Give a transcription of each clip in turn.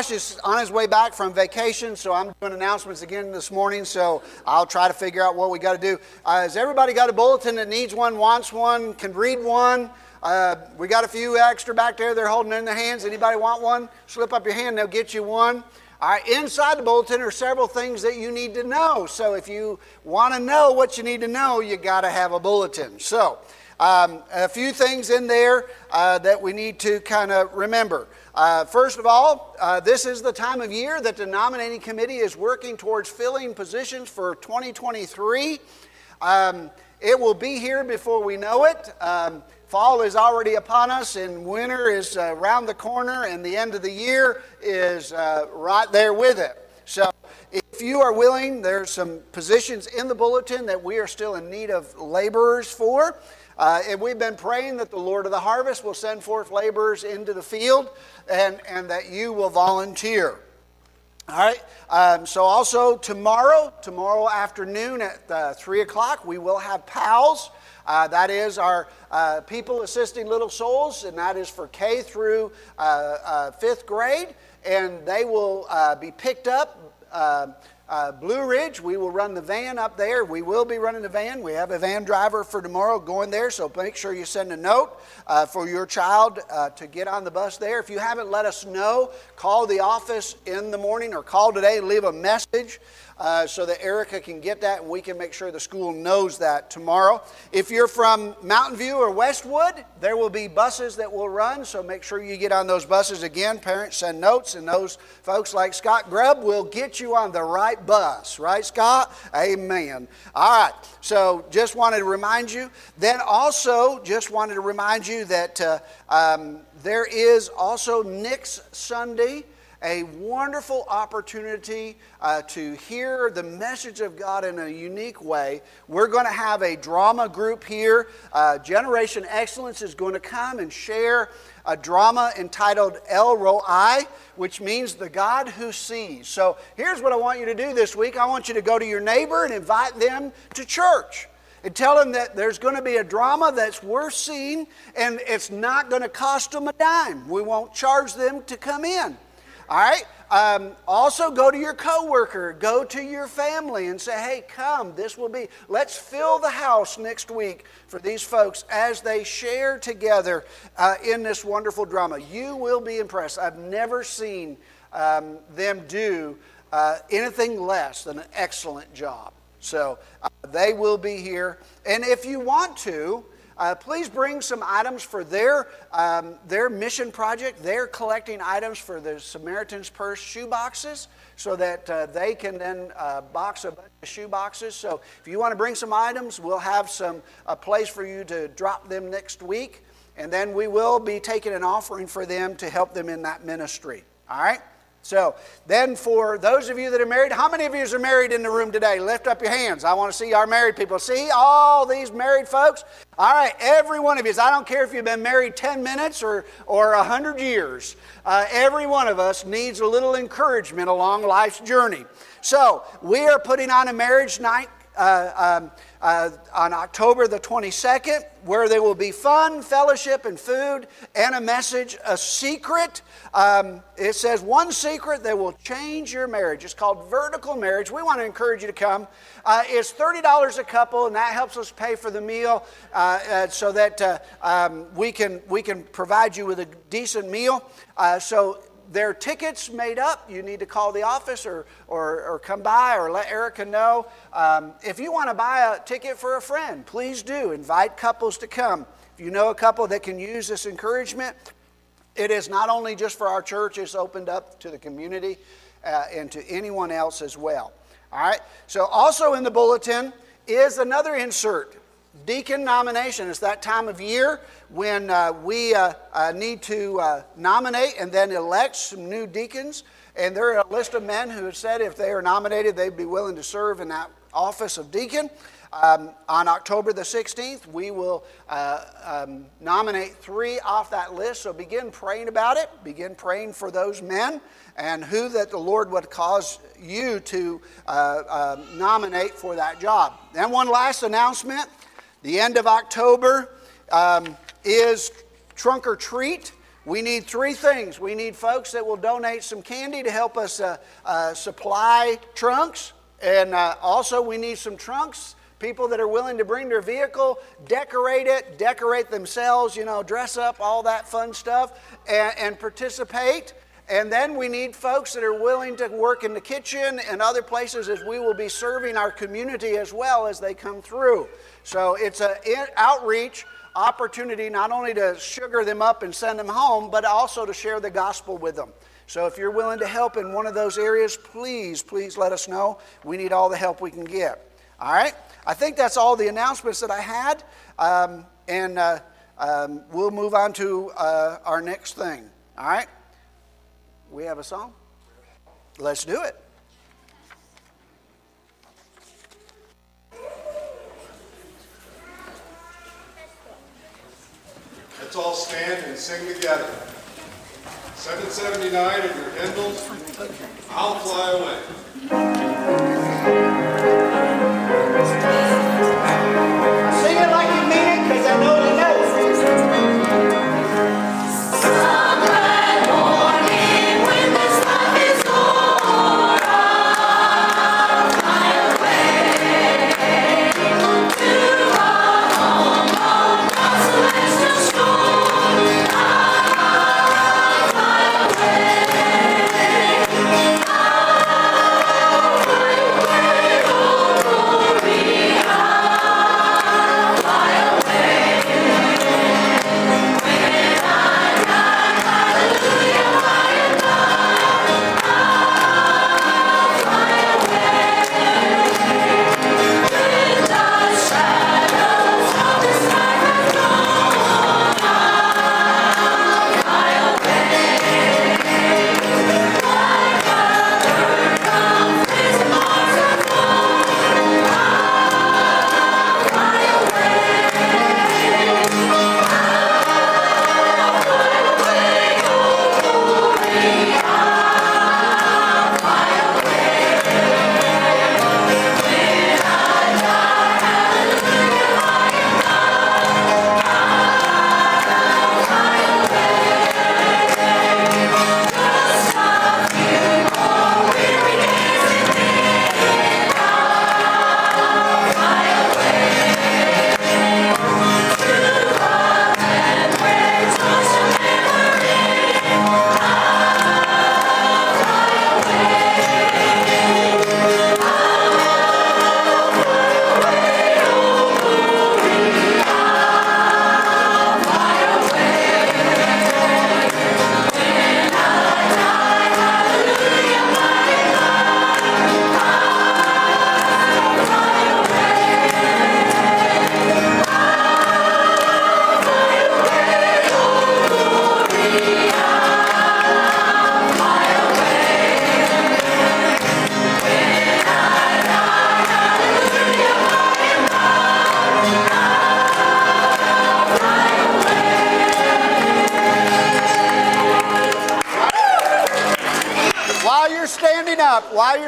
Josh is on his way back from vacation, so I'm doing announcements again this morning, so I'll try to figure out what we got to do. Uh, has everybody got a bulletin that needs one, wants one, can read one? Uh, we got a few extra back there. They're holding in their hands. Anybody want one? Slip up your hand, they'll get you one. All right, inside the bulletin are several things that you need to know. So if you want to know what you need to know, you got to have a bulletin. So um, a few things in there uh, that we need to kind of remember. Uh, first of all, uh, this is the time of year that the nominating committee is working towards filling positions for 2023. Um, it will be here before we know it. Um, fall is already upon us, and winter is uh, around the corner, and the end of the year is uh, right there with it. So, if you are willing, there's some positions in the bulletin that we are still in need of laborers for. Uh, and we've been praying that the Lord of the harvest will send forth laborers into the field and, and that you will volunteer. All right. Um, so also tomorrow, tomorrow afternoon at uh, three o'clock, we will have pals. Uh, that is our uh, people assisting little souls, and that is for K through uh, uh, fifth grade, and they will uh, be picked up uh, Blue Ridge, we will run the van up there. We will be running the van. We have a van driver for tomorrow going there, so make sure you send a note uh, for your child uh, to get on the bus there. If you haven't let us know, call the office in the morning or call today, and leave a message uh, so that Erica can get that and we can make sure the school knows that tomorrow. If you're from Mountain View or Westwood, there will be buses that will run, so make sure you get on those buses. Again, parents send notes, and those folks like Scott Grubb will get you on the right bus. Right, Scott? Amen. All right, so just wanted to remind you. Then also, just wanted to remind you that uh, um, there is also next Sunday a wonderful opportunity uh, to hear the message of God in a unique way. We're going to have a drama group here. Uh, Generation Excellence is going to come and share a drama entitled El Roi, which means the God who sees. So here's what I want you to do this week I want you to go to your neighbor and invite them to church and tell them that there's going to be a drama that's worth seeing and it's not going to cost them a dime. We won't charge them to come in. All right? Um, also, go to your coworker, go to your family, and say, "Hey, come! This will be. Let's fill the house next week for these folks as they share together uh, in this wonderful drama. You will be impressed. I've never seen um, them do uh, anything less than an excellent job. So uh, they will be here, and if you want to." Uh, please bring some items for their, um, their mission project. They're collecting items for the Samaritan's Purse shoe boxes so that uh, they can then uh, box a bunch of shoe boxes. So if you want to bring some items, we'll have some a place for you to drop them next week. And then we will be taking an offering for them to help them in that ministry. All right? So, then for those of you that are married, how many of you are married in the room today? Lift up your hands. I want to see our married people. See all these married folks? All right, every one of you. I don't care if you've been married 10 minutes or, or 100 years. Uh, every one of us needs a little encouragement along life's journey. So, we are putting on a marriage night. Uh, um, uh, on October the 22nd, where there will be fun, fellowship, and food, and a message, a secret. Um, it says one secret that will change your marriage. It's called vertical marriage. We want to encourage you to come. Uh, it's $30 a couple, and that helps us pay for the meal uh, uh so that uh, um, we, can, we can provide you with a decent meal. Uh, so there are tickets made up. You need to call the office or, or, or come by or let Erica know. Um, if you want to buy a ticket for a friend, please do. Invite couples to come. If you know a couple that can use this encouragement, it is not only just for our church, it's opened up to the community uh, and to anyone else as well. All right? So, also in the bulletin is another insert deacon nomination. It's that time of year when uh, we uh, uh, need to uh, nominate and then elect some new deacons. And there are a list of men who have said if they are nominated, they'd be willing to serve in that office of deacon. Um, on October the 16th, we will uh, um, nominate three off that list. So begin praying about it. Begin praying for those men and who that the Lord would cause you to uh, nominate for that job. And one last announcement the end of October um, is trunk or treat. We need three things. We need folks that will donate some candy to help us uh, uh, supply trunks. And uh, also, we need some trunks people that are willing to bring their vehicle, decorate it, decorate themselves, you know, dress up, all that fun stuff, and, and, participate. And then we need folks that are willing to work in the kitchen and other places as we will be serving our community as well as they come through. So it's an outreach opportunity not only to sugar them up and send them home, but also to share the gospel with them. So if you're willing to help in one of those areas, please, please let us know. We need all the help we can get. All right? I think that's all the announcements that I had. Um, and uh, um, we'll move on to uh, our next thing. All right? We have a song? Let's do it. Let's all stand and sing together. 779 in your hymnals, I'll fly away.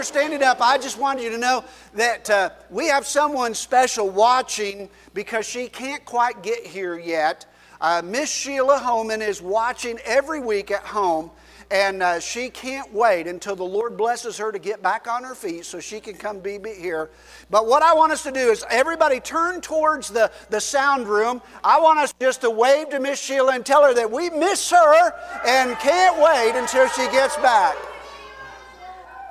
You're standing up, I just wanted you to know that uh, we have someone special watching because she can't quite get here yet. Uh, Miss Sheila Homan is watching every week at home, and uh, she can't wait until the Lord blesses her to get back on her feet so she can come be, be here. But what I want us to do is everybody turn towards the, the sound room. I want us just to wave to Miss Sheila and tell her that we miss her and can't wait until she gets back.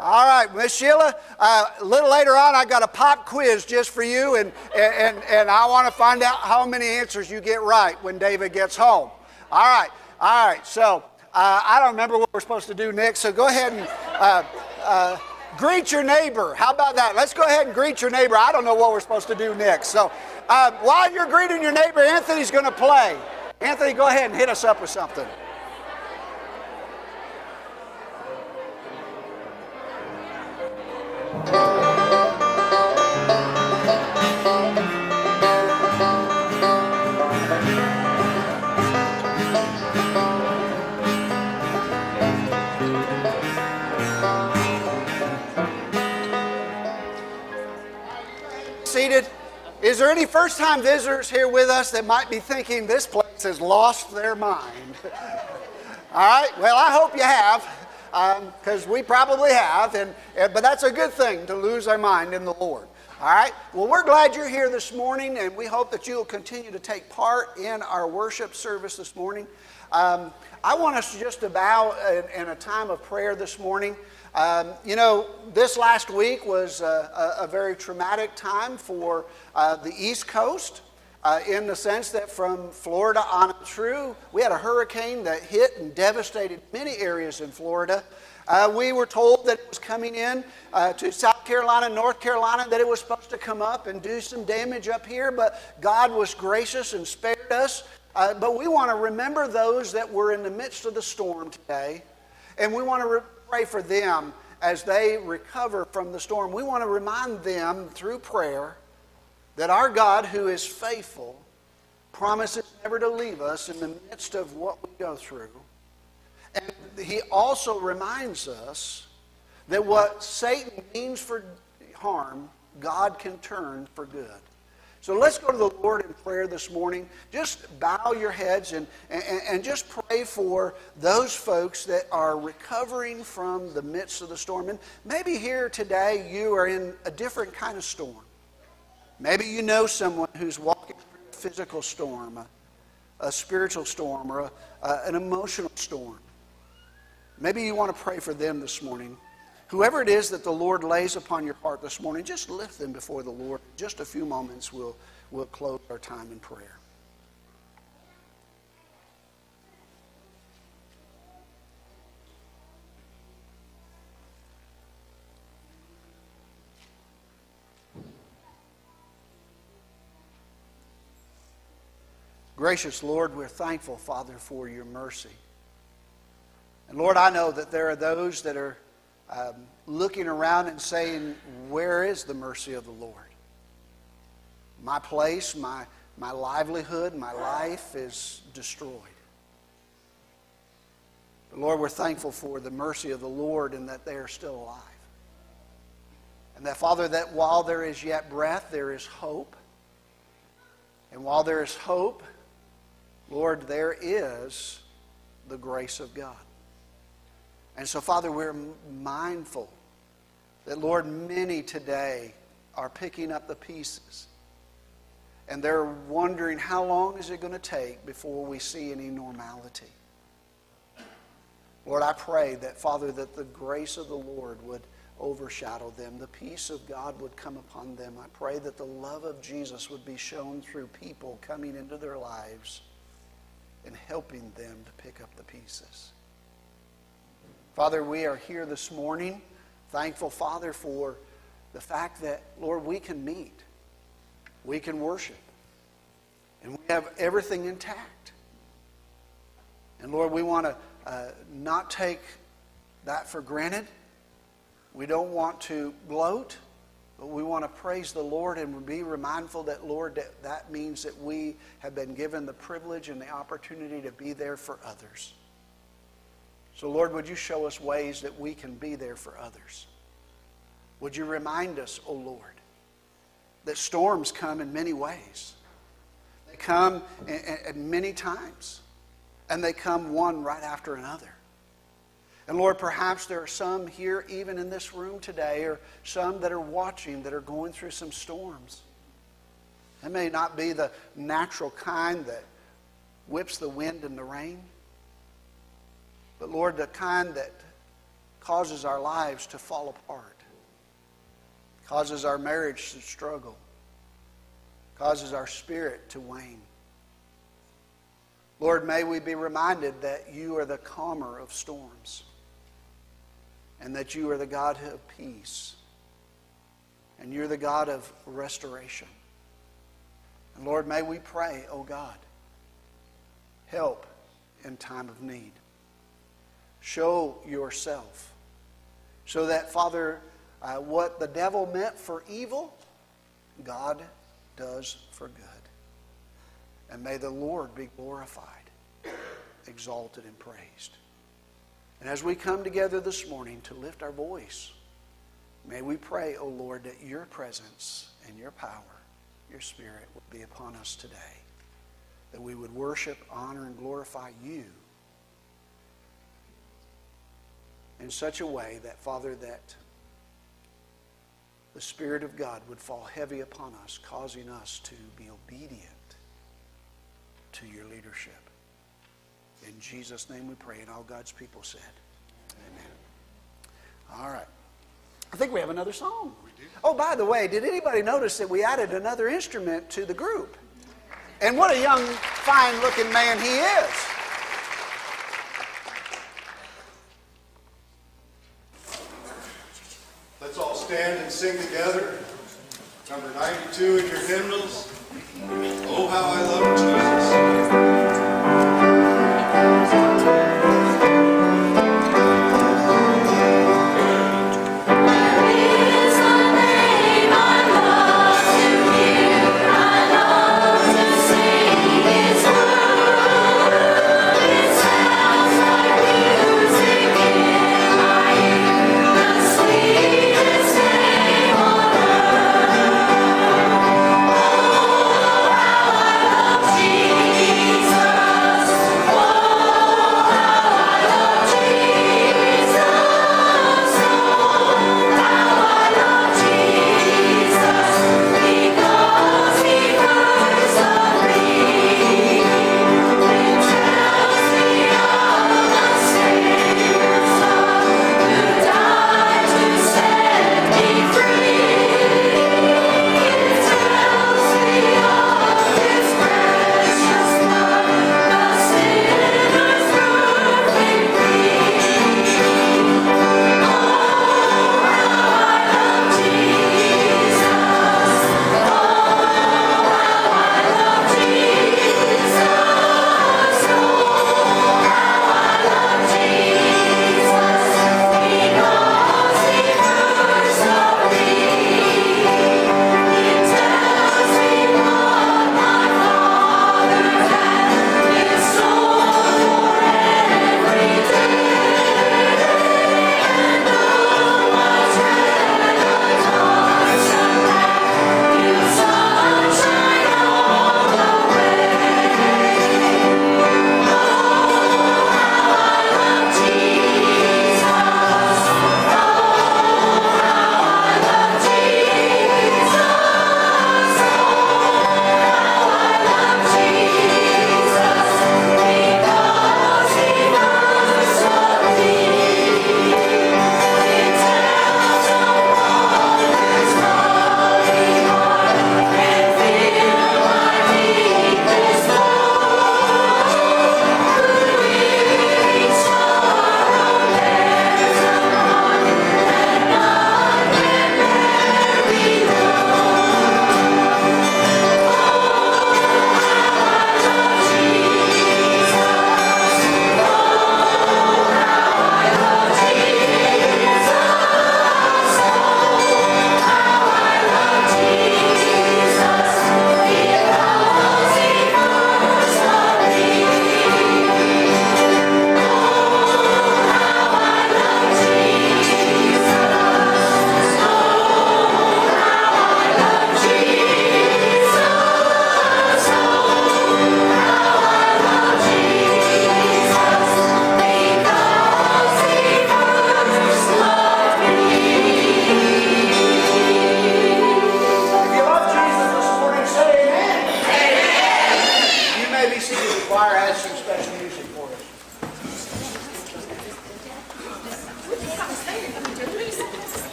All right, Miss Sheila, uh, a little later on, I got a pop quiz just for you, and, and, and I want to find out how many answers you get right when David gets home. All right, all right, so uh, I don't remember what we're supposed to do next, so go ahead and uh, uh, greet your neighbor. How about that? Let's go ahead and greet your neighbor. I don't know what we're supposed to do next. So uh, while you're greeting your neighbor, Anthony's going to play. Anthony, go ahead and hit us up with something. Seated. Is there any first time visitors here with us that might be thinking this place has lost their mind? All right? Well, I hope you have, because um, we probably have, and, and, but that's a good thing to lose our mind in the Lord. All right? Well, we're glad you're here this morning, and we hope that you'll continue to take part in our worship service this morning. Um, I want us to just to bow in, in, a time of prayer this morning. Um, you know, this last week was a, a, a very traumatic time for uh, the East Coast uh, in the sense that from Florida on through, we had a hurricane that hit and devastated many areas in Florida. Uh, we were told that it was coming in uh, to South Carolina, North Carolina, that it was supposed to come up and do some damage up here, but God was gracious and spared us. Uh, but we want to remember those that were in the midst of the storm today, and we want to re- pray for them as they recover from the storm. We want to remind them through prayer that our God, who is faithful, promises never to leave us in the midst of what we go through. And he also reminds us that what Satan means for harm, God can turn for good. So let's go to the Lord in prayer this morning. Just bow your heads and, and, and, just pray for those folks that are recovering from the midst of the storm. And maybe here today you are in a different kind of storm. Maybe you know someone who's walking through a physical storm, a, a spiritual storm, or a, a, an emotional storm. Maybe you want to pray for them this morning. Whoever it is that the Lord lays upon your heart this morning, just lift them before the Lord. Just a few moments, we'll, we'll close our time in prayer. Gracious Lord, we're thankful, Father, for your mercy. And Lord, I know that there are those that are um, looking around and saying, Where is the mercy of the Lord? My place, my, my livelihood, my life is destroyed. But Lord, we're thankful for the mercy of the Lord and that they are still alive. And that, Father, that while there is yet breath, there is hope. And while there is hope, Lord, there is the grace of God. And so, Father, we're mindful that, Lord, many today are picking up the pieces. And they're wondering how long is it going to take before we see any normality. Lord, I pray that, Father, that the grace of the Lord would overshadow them. The peace of God would come upon them. I pray that the love of Jesus would be shown through people coming into their lives and helping them to pick up the pieces. Father, we are here this morning, thankful, Father, for the fact that, Lord, we can meet, we can worship, and we have everything intact. And Lord, we want to uh, not take that for granted. We don't want to gloat. But we want to praise the Lord and be remindful that, Lord, that, that means that we have been given the privilege and the opportunity to be there for others. So, Lord, would you show us ways that we can be there for others? Would you remind us, O oh Lord, that storms come in many ways? They come at many times, and they come one right after another. And Lord, perhaps there are some here, even in this room today, or some that are watching that are going through some storms. It may not be the natural kind that whips the wind and the rain, but Lord, the kind that causes our lives to fall apart, causes our marriage to struggle, causes our spirit to wane. Lord, may we be reminded that you are the calmer of storms and that you are the God of peace and you're the God of restoration. And Lord, may we pray, oh God, help in time of need. Show yourself so that, Father, uh, what the devil meant for evil, God does for good. And may the Lord be glorified, exalted, and praised. And as we come together this morning to lift our voice, may we pray, O Lord, that your presence and your power, your spirit, will be upon us today. That we would worship, honor, and glorify you in such a way that, Father, that the Spirit of God would fall heavy upon us, causing us to be obedient to your leadership. In Jesus' name we pray, and all God's people said, Amen. All right. I think we have another song. Oh, by the way, did anybody notice that we added another instrument to the group? And what a young, fine looking man he is. Let's all stand and sing together. Number 92 in your hymnals. Oh, how I love Jesus.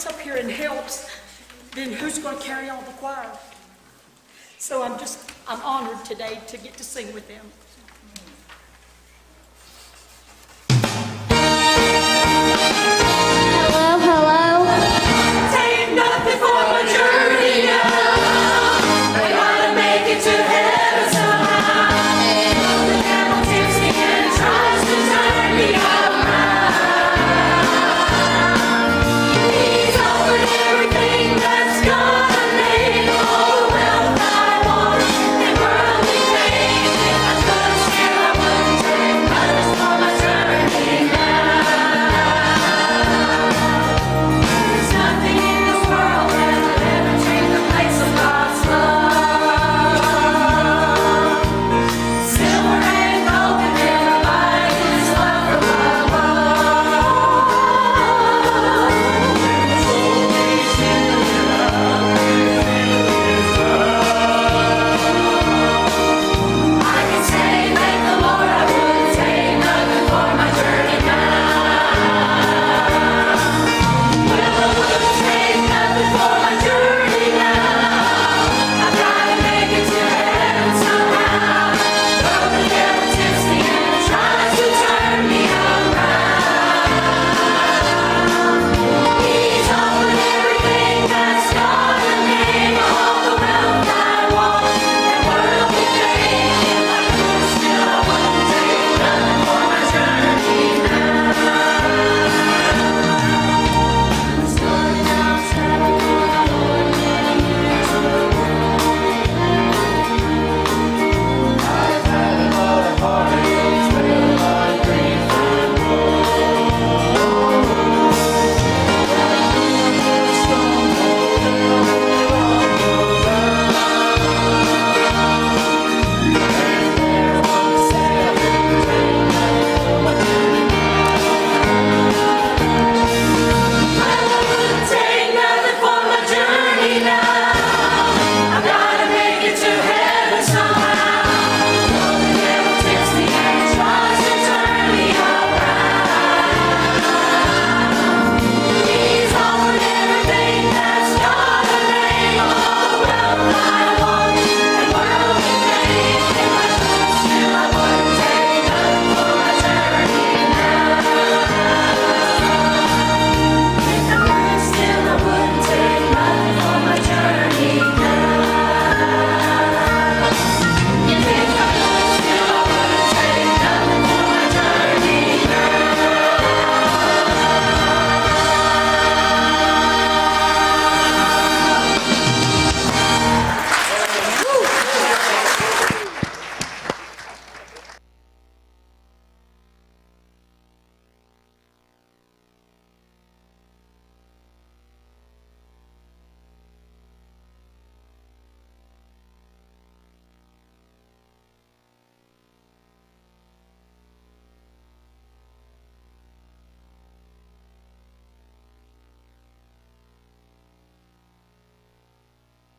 gets up here and helps, then who's going to carry on the choir? So I'm just, I'm honored today to get to sing with them.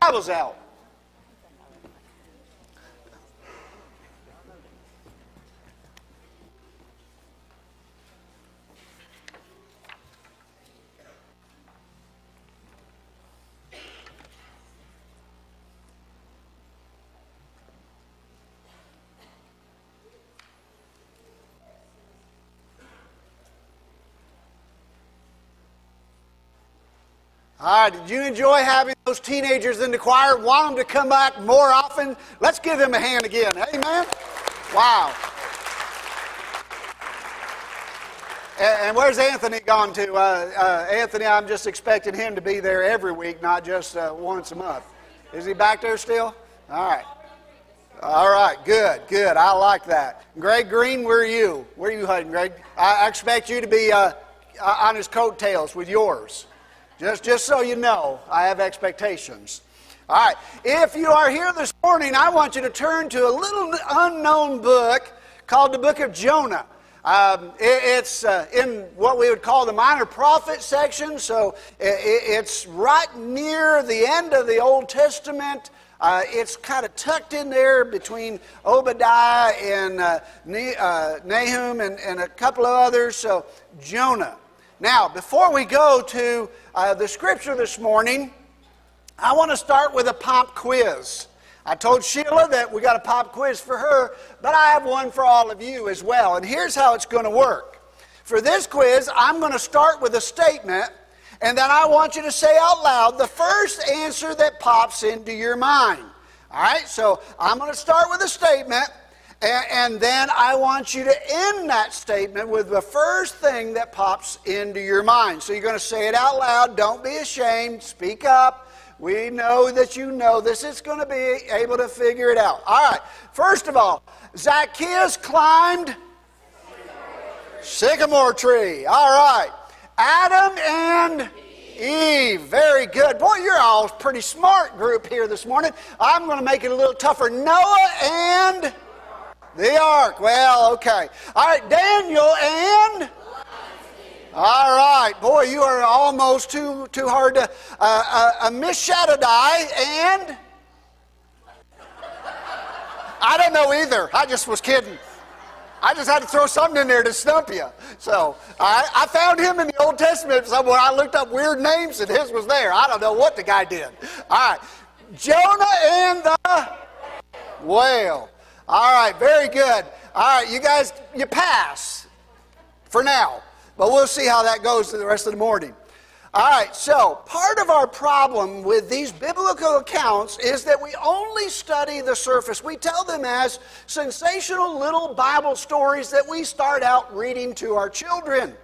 I was out. All right, did you enjoy having those teenagers in the choir? Want them to come back more often? Let's give them a hand again. Amen? Wow. And where's Anthony gone to? Uh, uh, Anthony, I'm just expecting him to be there every week, not just uh, once a month. Is he back there still? All right. All right, good, good. I like that. Greg Green, where are you? Where are you hiding, Greg? I expect you to be uh, uh, on his coattails with yours. Just, just so you know, I have expectations. All right. If you are here this morning, I want you to turn to a little unknown book called the Book of Jonah. Um, it, it's uh, in what we would call the minor prophet section, so it, it's right near the end of the Old Testament. Uh, it's kind of tucked in there between Obadiah and uh, uh, Nahum and, and a couple of others. So, Jonah. Now, before we go to uh, the scripture this morning, I want to start with a pop quiz. I told Sheila that we got a pop quiz for her, but I have one for all of you as well. And here's how it's going to work. For this quiz, I'm going to start with a statement, and then I want you to say out loud the first answer that pops into your mind. All right, so I'm going to start with a statement, and, and then I want you to end that statement with the first thing that pops into your mind. So you're going to say it out loud. Don't be ashamed. Speak up. We know that you know this. It's going to be able to figure it out. All right. First of all, Zacchaeus climbed sycamore tree. All right. Adam and Eve. Very good. Boy, you're all pretty smart group here this morning. I'm going to make it a little tougher. Noah and the ark. Well, okay. All right. Daniel and. All right, boy, you are almost too too hard to. Uh, uh, uh, Miss Shaddai and I don't know either. I just was kidding. I just had to throw something in there to stump you. So I, I found him in the Old Testament somewhere. I looked up weird names and his was there. I don't know what the guy did. All right, Jonah and the whale. All right, very good. All right, you guys, you pass for now. But we'll see how that goes for the rest of the morning. All right, so part of our problem with these biblical accounts is that we only study the surface. We tell them as sensational little Bible stories that we start out reading to our children.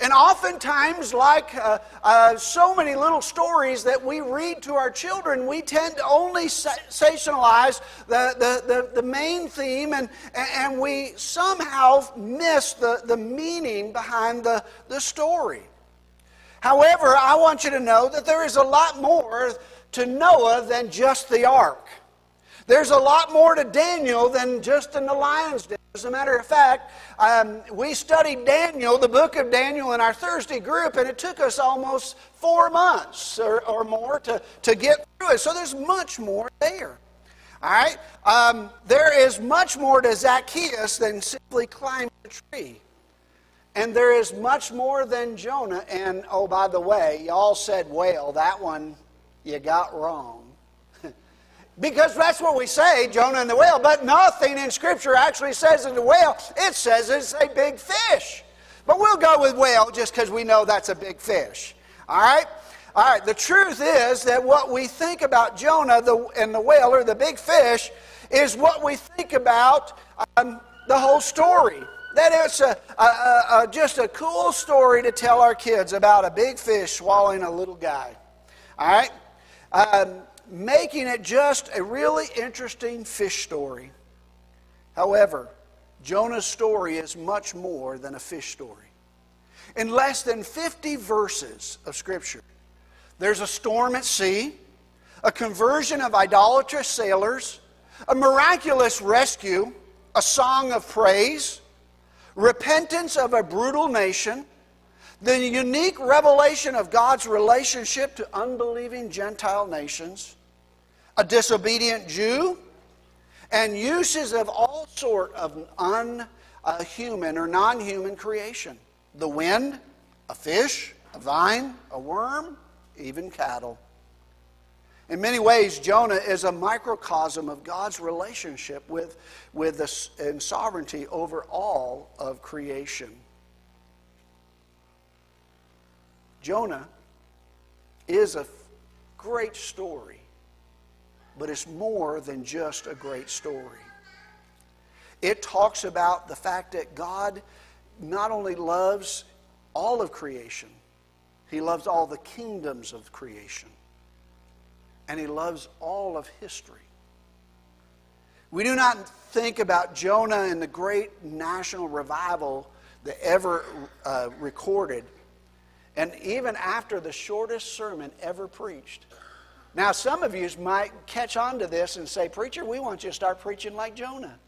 And oftentimes, like uh, uh, so many little stories that we read to our children, we tend to only sensationalize the, the, the, the main theme and, and we somehow miss the, the meaning behind the, the story. However, I want you to know that there is a lot more to Noah than just the ark. There's a lot more to Daniel than just in the lion's den. As a matter of fact, um, we studied Daniel, the book of Daniel, in our Thursday group, and it took us almost four months or, or more to, to get through it. So there's much more there. All right? Um, there is much more to Zacchaeus than simply climbing a tree. And there is much more than Jonah. And oh, by the way, y'all said whale. That one you got wrong. Because that's what we say, Jonah and the whale. But nothing in Scripture actually says it's a whale. It says it's a big fish. But we'll go with whale just because we know that's a big fish. All right? All right, the truth is that what we think about Jonah the, and the whale or the big fish is what we think about um, the whole story. That it's a, a, a, just a cool story to tell our kids about a big fish swallowing a little guy. All right? Um, making it just a really interesting fish story. However, Jonah's story is much more than a fish story. In less than 50 verses of Scripture, there's a storm at sea, a conversion of idolatrous sailors, a miraculous rescue, a song of praise, repentance of a brutal nation, the unique revelation of God's relationship to unbelieving Gentile nations, a disobedient Jew, and uses of all sort of unhuman uh, or non-human creation. The wind, a fish, a vine, a worm, even cattle. In many ways, Jonah is a microcosm of God's relationship with, with the, and sovereignty over all of creation. Jonah is a great story, but it's more than just a great story. It talks about the fact that God not only loves all of creation, He loves all the kingdoms of creation and he loves all of history. We do not think about Jonah and the great national revival that ever uh, recorded, and even after the shortest sermon ever preached. Now, some of you might catch on to this and say, Preacher, we want you to start preaching like Jonah.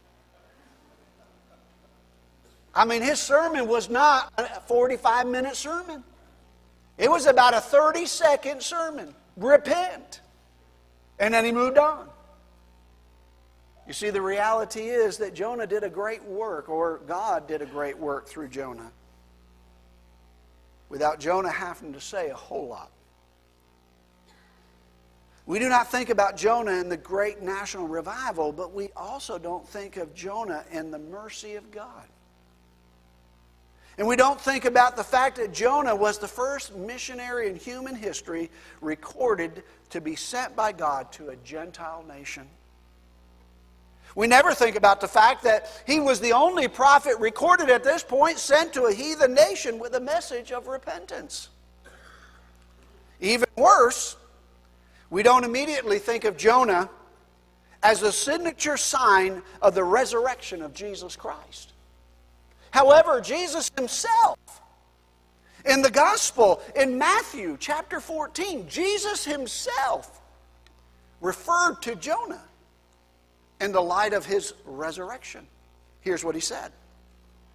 I mean, his sermon was not a 45 minute sermon, it was about a 30 second sermon. Repent. And then he moved on. You see, the reality is that Jonah did a great work, or God did a great work through Jonah, without Jonah having to say a whole lot. We do not think about Jonah and the great national revival, but we also don't think of Jonah and the mercy of God. And we don't think about the fact that Jonah was the first missionary in human history recorded to be sent by God to a Gentile nation. We never think about the fact that he was the only prophet recorded at this point sent to a heathen nation with a message of repentance. Even worse, we don't immediately think of Jonah as a signature sign of the resurrection of Jesus Christ. However, Jesus himself, in the gospel, in Matthew chapter 14, Jesus himself referred to Jonah in the light of his resurrection. Here's what he said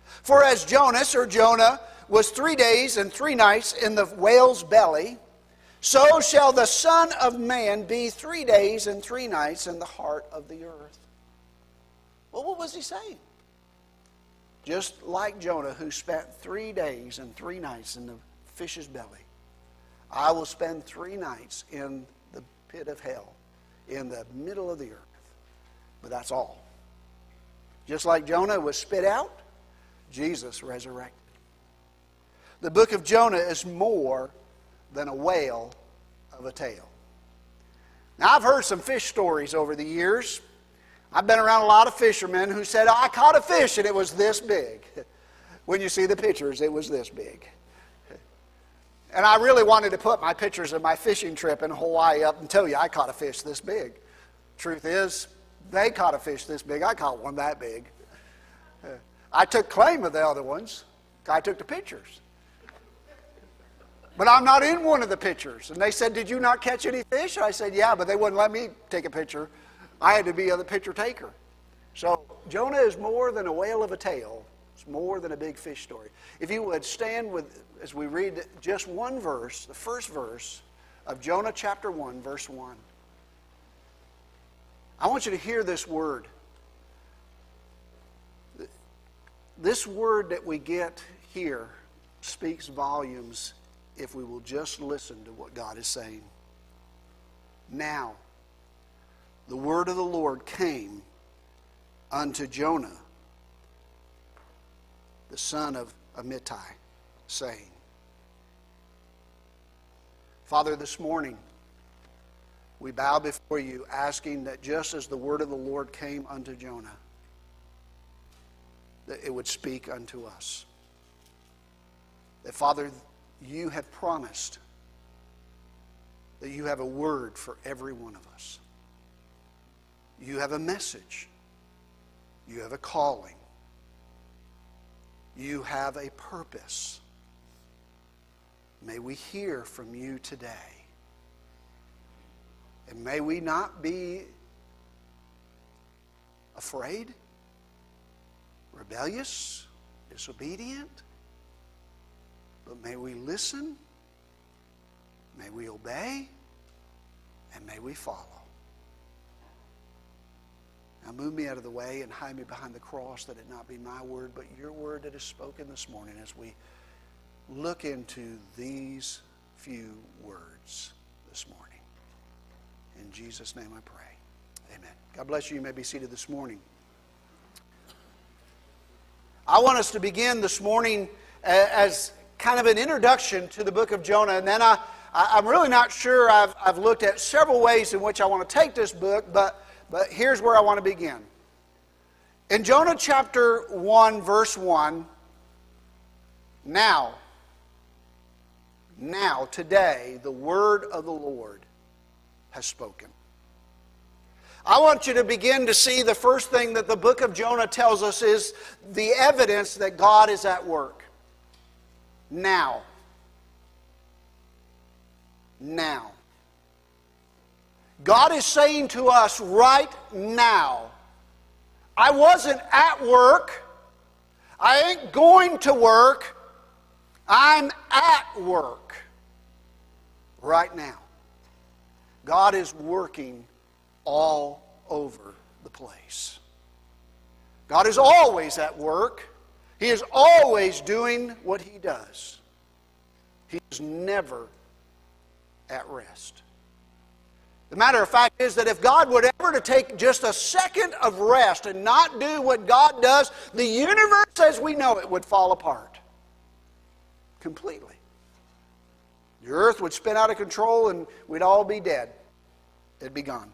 For as Jonas, or Jonah, was three days and three nights in the whale's belly, so shall the Son of Man be three days and three nights in the heart of the earth. Well, what was he saying? Just like Jonah, who spent three days and three nights in the fish's belly, I will spend three nights in the pit of hell, in the middle of the earth. But that's all. Just like Jonah was spit out, Jesus resurrected. The book of Jonah is more than a whale of a tale. Now, I've heard some fish stories over the years. I've been around a lot of fishermen who said, I caught a fish and it was this big. When you see the pictures, it was this big. And I really wanted to put my pictures of my fishing trip in Hawaii up and tell you I caught a fish this big. Truth is, they caught a fish this big. I caught one that big. I took claim of the other ones. I took the pictures. But I'm not in one of the pictures. And they said, Did you not catch any fish? I said, Yeah, but they wouldn't let me take a picture. I had to be the picture taker. So Jonah is more than a whale of a tale. It's more than a big fish story. If you would stand with as we read just one verse, the first verse of Jonah chapter 1, verse 1. I want you to hear this word. This word that we get here speaks volumes if we will just listen to what God is saying. Now, the word of the Lord came unto Jonah, the son of Amittai, saying, Father, this morning we bow before you, asking that just as the word of the Lord came unto Jonah, that it would speak unto us. That, Father, you have promised that you have a word for every one of us. You have a message. You have a calling. You have a purpose. May we hear from you today. And may we not be afraid, rebellious, disobedient, but may we listen, may we obey, and may we follow. Now move me out of the way and hide me behind the cross that it not be my word, but your word that is spoken this morning as we look into these few words this morning. In Jesus' name I pray. Amen. God bless you. You may be seated this morning. I want us to begin this morning as kind of an introduction to the book of Jonah, and then I, I'm really not sure. I've, I've looked at several ways in which I want to take this book, but, but here's where I want to begin. In Jonah chapter 1, verse 1, now, now, today, the word of the Lord has spoken. I want you to begin to see the first thing that the book of Jonah tells us is the evidence that God is at work. Now. Now. God is saying to us right now, I wasn't at work. I ain't going to work, I'm at work right now. God is working all over the place. God is always at work. He is always doing what He does. He is never at rest. The matter of fact is that if God would ever to take just a second of rest and not do what God does, the universe as we know it would fall apart completely. The earth would spin out of control and we'd all be dead. It'd be gone.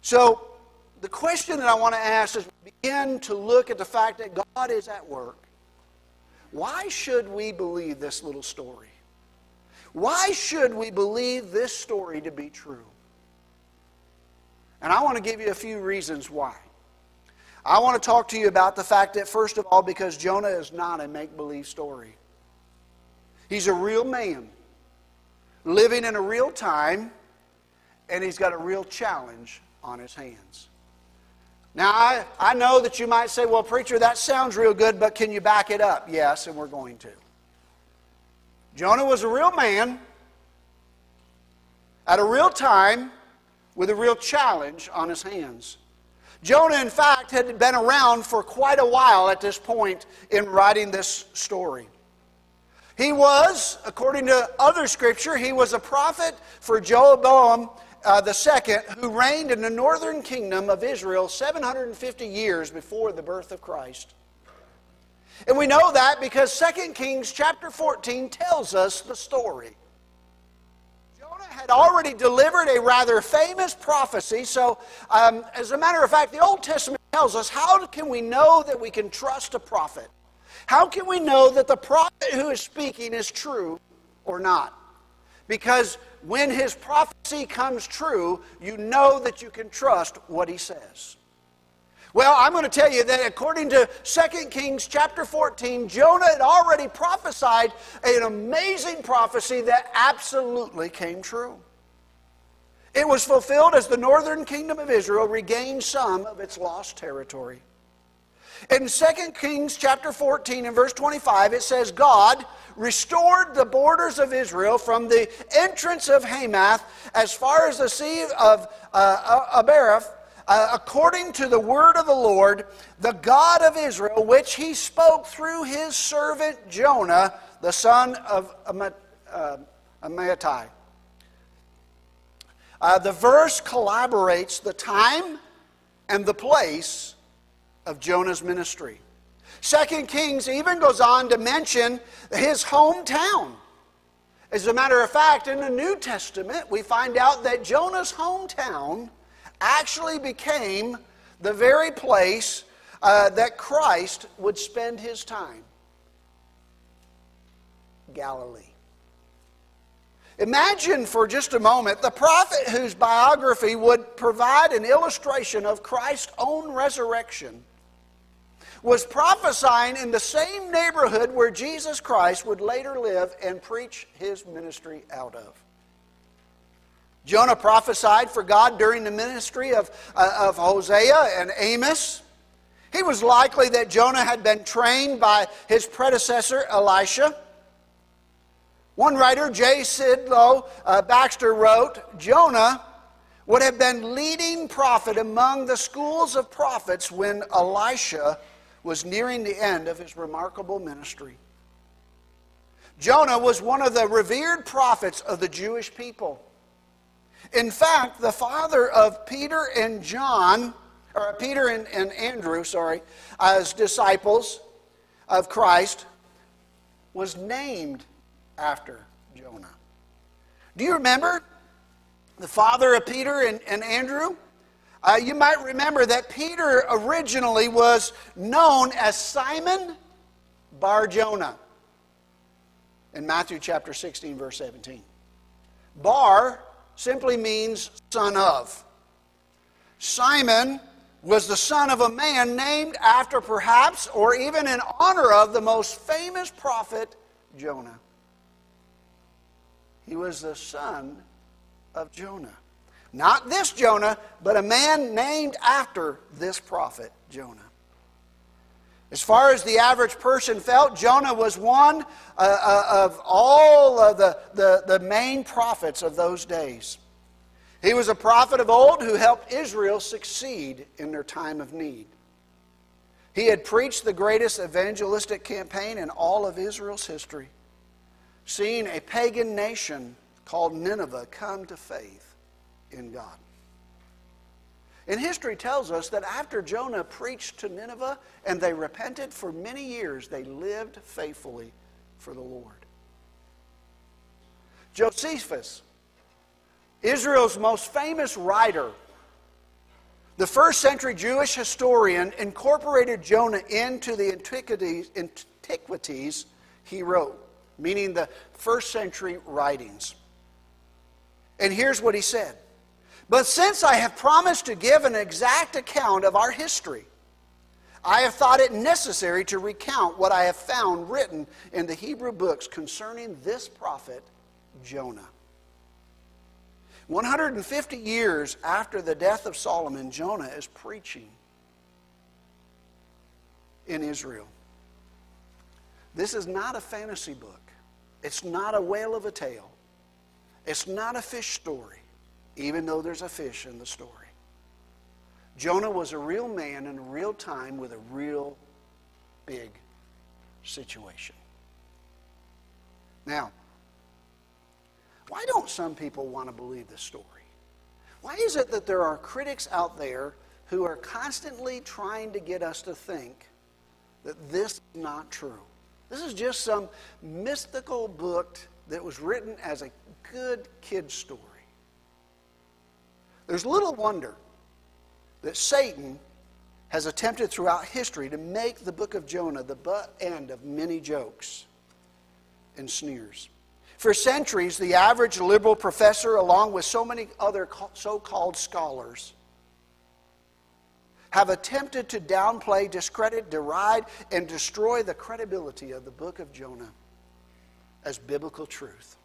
So, the question that I want to ask as we begin to look at the fact that God is at work, why should we believe this little story? Why should we believe this story to be true? And I want to give you a few reasons why. I want to talk to you about the fact that, first of all, because Jonah is not a make believe story. He's a real man living in a real time, and he's got a real challenge on his hands. Now, I, I know that you might say, well, preacher, that sounds real good, but can you back it up? Yes, and we're going to. Jonah was a real man at a real time with a real challenge on his hands. Jonah, in fact, had been around for quite a while at this point in writing this story. He was, according to other scripture, he was a prophet for Jeroboam uh, the second, who reigned in the northern kingdom of Israel 750 years before the birth of Christ. And we know that because 2 Kings chapter 14 tells us the story. Jonah had already delivered a rather famous prophecy. So, um, as a matter of fact, the Old Testament tells us how can we know that we can trust a prophet? How can we know that the prophet who is speaking is true or not? Because when his prophecy comes true, you know that you can trust what he says. Well, I'm going to tell you that according to 2 Kings chapter 14, Jonah had already prophesied an amazing prophecy that absolutely came true. It was fulfilled as the northern kingdom of Israel regained some of its lost territory. In 2 Kings chapter 14 and verse 25, it says, God restored the borders of Israel from the entrance of Hamath as far as the sea of uh, Abaraph, uh, according to the word of the Lord, the God of Israel, which he spoke through his servant Jonah, the son of uh, Amittai. Uh, the verse collaborates the time and the place of Jonah's ministry. Second Kings even goes on to mention his hometown. As a matter of fact, in the New Testament, we find out that Jonah's hometown actually became the very place uh, that Christ would spend his time Galilee. Imagine for just a moment the prophet whose biography would provide an illustration of Christ's own resurrection was prophesying in the same neighborhood where Jesus Christ would later live and preach his ministry out of. Jonah prophesied for God during the ministry of, uh, of Hosea and Amos. He was likely that Jonah had been trained by his predecessor, Elisha. One writer, J. Sidlow uh, Baxter, wrote Jonah would have been leading prophet among the schools of prophets when Elisha was nearing the end of his remarkable ministry. Jonah was one of the revered prophets of the Jewish people. In fact, the father of Peter and John, or Peter and, and Andrew, sorry, as disciples of Christ, was named after Jonah. Do you remember the father of Peter and, and Andrew? Uh, you might remember that Peter originally was known as Simon Bar Jonah in Matthew chapter 16, verse 17. Bar simply means son of. Simon was the son of a man named after perhaps or even in honor of the most famous prophet Jonah. He was the son of Jonah. Not this Jonah, but a man named after this prophet, Jonah. As far as the average person felt, Jonah was one uh, uh, of all of the, the, the main prophets of those days. He was a prophet of old who helped Israel succeed in their time of need. He had preached the greatest evangelistic campaign in all of Israel's history, seeing a pagan nation called Nineveh come to faith in God. And history tells us that after Jonah preached to Nineveh and they repented for many years, they lived faithfully for the Lord. Josephus, Israel's most famous writer, the first century Jewish historian, incorporated Jonah into the antiquities, antiquities he wrote, meaning the first century writings. And here's what he said But since I have promised to give an exact account of our history, I have thought it necessary to recount what I have found written in the Hebrew books concerning this prophet, Jonah. 150 years after the death of Solomon, Jonah is preaching in Israel. This is not a fantasy book, it's not a whale of a tale, it's not a fish story, even though there's a fish in the story. Jonah was a real man in real time with a real big situation. Now, why don't some people want to believe this story? Why is it that there are critics out there who are constantly trying to get us to think that this is not true? This is just some mystical book that was written as a good kid story. There's little wonder that Satan has attempted throughout history to make the book of Jonah the butt end of many jokes and sneers. For centuries, the average liberal professor, along with so many other so called scholars, have attempted to downplay, discredit, deride, and destroy the credibility of the book of Jonah as biblical truth.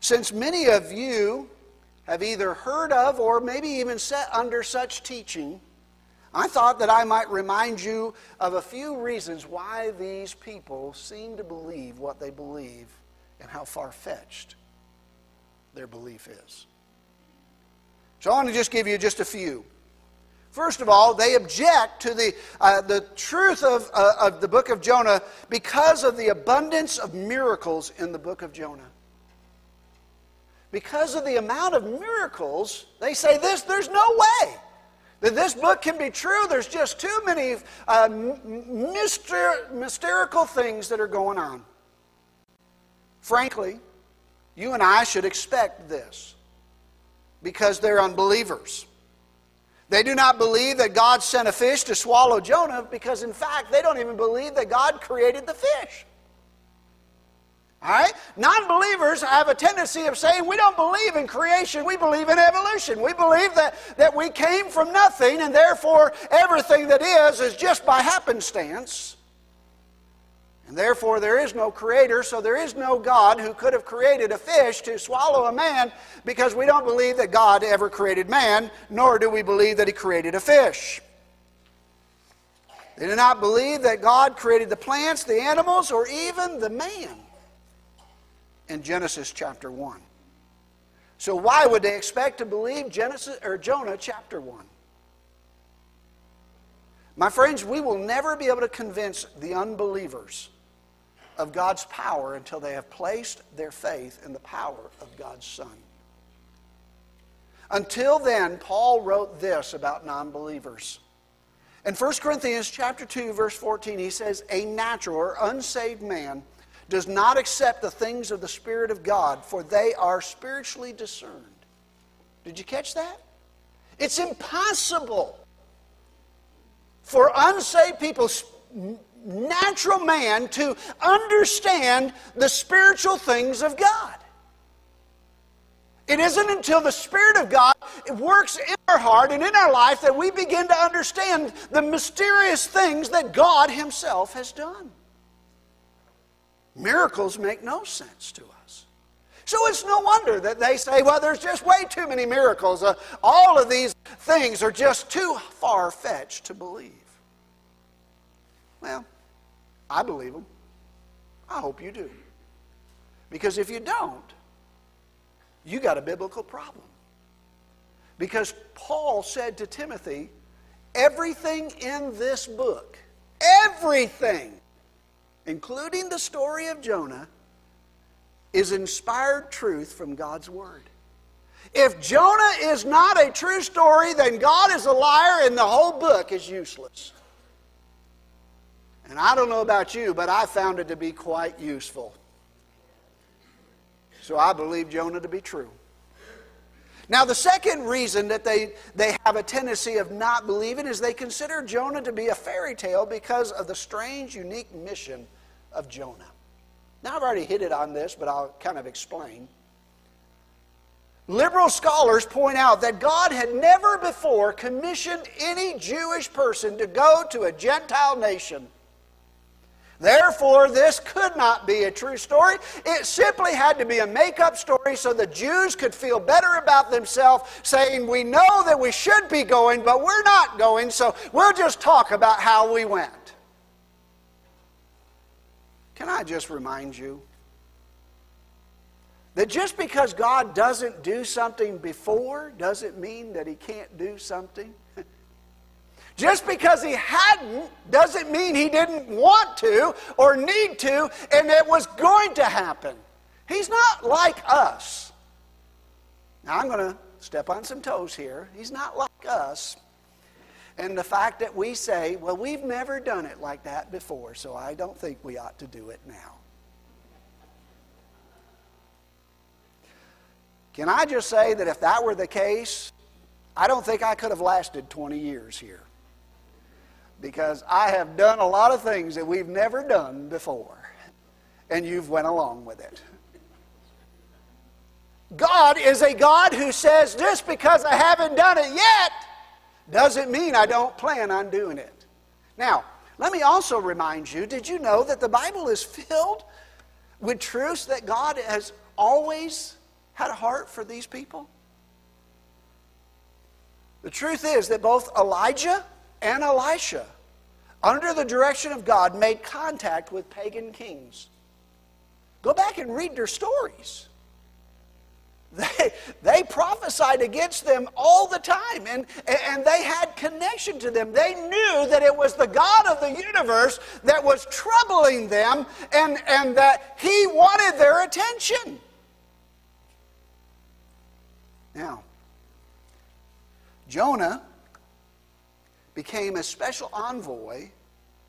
Since many of you have either heard of or maybe even sat under such teaching, I thought that I might remind you of a few reasons why these people seem to believe what they believe and how far fetched their belief is. So I want to just give you just a few. First of all, they object to the, uh, the truth of, uh, of the book of Jonah because of the abundance of miracles in the book of Jonah because of the amount of miracles, they say this, there's no way that this book can be true. There's just too many uh, myster- mysterical things that are going on. Frankly, you and I should expect this because they're unbelievers. They do not believe that God sent a fish to swallow Jonah because, in fact, they don't even believe that God created the fish. All right? Non believers have a tendency of saying we don't believe in creation, we believe in evolution. We believe that, that we came from nothing and therefore everything that is is just by happenstance. And therefore there is no creator, so there is no God who could have created a fish to swallow a man because we don't believe that God ever created man, nor do we believe that he created a fish. They do not believe that God created the plants, the animals, or even the man in Genesis chapter 1. So why would they expect to believe Genesis or Jonah chapter 1? My friends, we will never be able to convince the unbelievers of God's power until they have placed their faith in the power of God's Son. Until then, Paul wrote this about non-believers. In 1 Corinthians chapter 2 verse 14 he says a natural or unsaved man does not accept the things of the Spirit of God, for they are spiritually discerned. Did you catch that? It's impossible for unsaved people, natural man, to understand the spiritual things of God. It isn't until the Spirit of God works in our heart and in our life that we begin to understand the mysterious things that God Himself has done. Miracles make no sense to us. So it's no wonder that they say, well, there's just way too many miracles. Uh, all of these things are just too far fetched to believe. Well, I believe them. I hope you do. Because if you don't, you got a biblical problem. Because Paul said to Timothy, everything in this book, everything, including the story of Jonah, is inspired truth from God's Word. If Jonah is not a true story, then God is a liar and the whole book is useless. And I don't know about you, but I found it to be quite useful. So I believe Jonah to be true. Now, the second reason that they, they have a tendency of not believing is they consider Jonah to be a fairy tale because of the strange, unique mission of Jonah. Now, I've already hit it on this, but I'll kind of explain. Liberal scholars point out that God had never before commissioned any Jewish person to go to a Gentile nation. Therefore, this could not be a true story. It simply had to be a make up story so the Jews could feel better about themselves, saying, We know that we should be going, but we're not going, so we'll just talk about how we went. Can I just remind you that just because God doesn't do something before doesn't mean that He can't do something? Just because he hadn't doesn't mean he didn't want to or need to and it was going to happen. He's not like us. Now, I'm going to step on some toes here. He's not like us. And the fact that we say, well, we've never done it like that before, so I don't think we ought to do it now. Can I just say that if that were the case, I don't think I could have lasted 20 years here. Because I have done a lot of things that we've never done before, and you've went along with it. God is a God who says, just because I haven't done it yet, doesn't mean I don't plan on doing it. Now, let me also remind you did you know that the Bible is filled with truths that God has always had a heart for these people? The truth is that both Elijah and Elisha, under the direction of God, made contact with pagan kings. Go back and read their stories. They, they prophesied against them all the time, and, and they had connection to them. They knew that it was the God of the universe that was troubling them and, and that He wanted their attention. Now, Jonah became a special envoy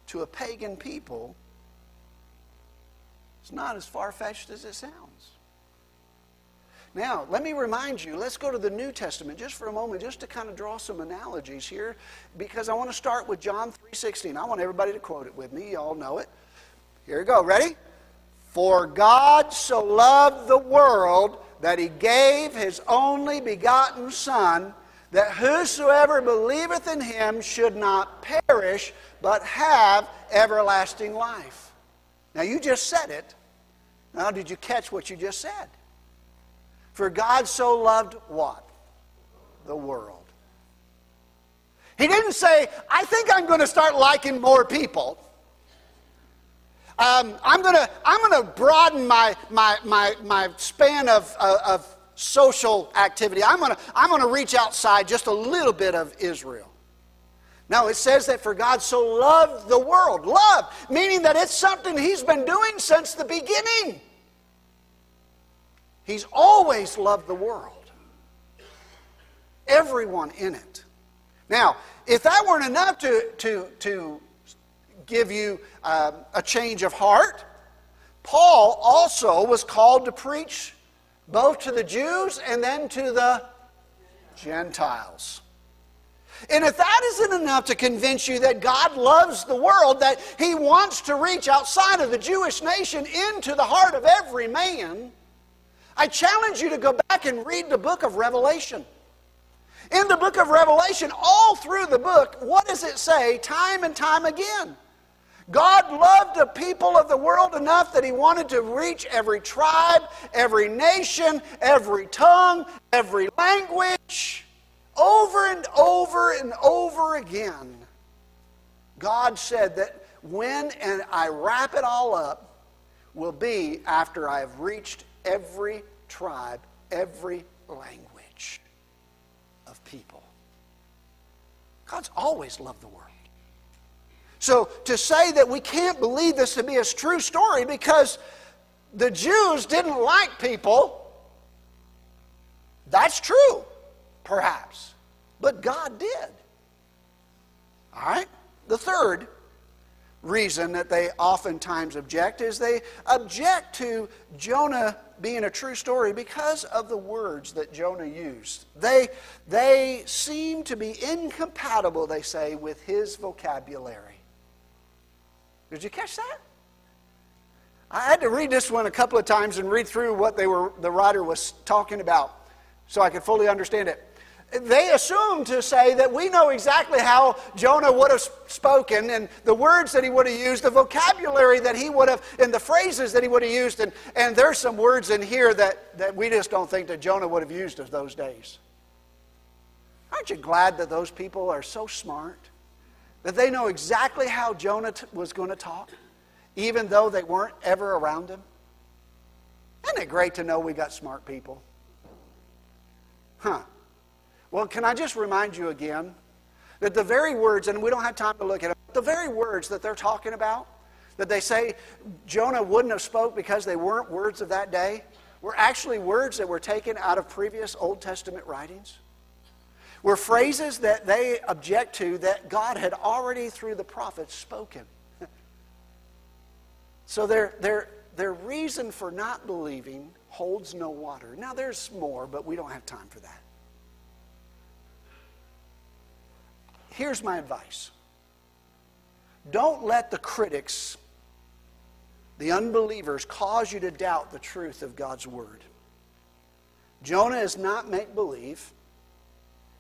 to a pagan people. It's not as far fetched as it sounds. Now, let me remind you, let's go to the New Testament just for a moment, just to kind of draw some analogies here, because I want to start with John 3.16. I want everybody to quote it with me. You all know it. Here we go. Ready? For God so loved the world that he gave his only begotten Son, that whosoever believeth in him should not perish, but have everlasting life. Now, you just said it. Now, did you catch what you just said? For God so loved what? The world. He didn't say, I think I'm going to start liking more people. Um, I'm going to I'm going to broaden my, my, my, my span of, uh, of social activity. I'm going to I'm going to reach outside just a little bit of Israel. No, it says that for God so loved the world. Love, meaning that it's something He's been doing since the beginning. He's always loved the world, everyone in it. Now, if that weren't enough to, to, to give you um, a change of heart, Paul also was called to preach both to the Jews and then to the Gentiles. And if that isn't enough to convince you that God loves the world, that He wants to reach outside of the Jewish nation into the heart of every man, I challenge you to go back and read the book of Revelation. In the book of Revelation, all through the book, what does it say time and time again? God loved the people of the world enough that He wanted to reach every tribe, every nation, every tongue, every language, over and over and over again. God said that when and I wrap it all up will be after I have reached every tribe, every language of people. God's always loved the world. So to say that we can't believe this to be a true story because the Jews didn't like people, that's true, perhaps. But God did. All right? The third reason that they oftentimes object is they object to Jonah being a true story because of the words that Jonah used. They, they seem to be incompatible, they say, with his vocabulary. Did you catch that? I had to read this one a couple of times and read through what they were, the writer was talking about so I could fully understand it. They assume to say that we know exactly how Jonah would have spoken and the words that he would have used, the vocabulary that he would have, and the phrases that he would have used. And, and there's some words in here that, that we just don't think that Jonah would have used of those days. Aren't you glad that those people are so smart? That they know exactly how Jonah t- was going to talk, even though they weren't ever around him? Isn't it great to know we got smart people? Huh. Well, can I just remind you again that the very words, and we don't have time to look at it, the very words that they're talking about, that they say Jonah wouldn't have spoke because they weren't words of that day, were actually words that were taken out of previous Old Testament writings. Were phrases that they object to that God had already through the prophets spoken. so their, their, their reason for not believing holds no water. Now there's more, but we don't have time for that. Here's my advice don't let the critics, the unbelievers, cause you to doubt the truth of God's word. Jonah is not make believe.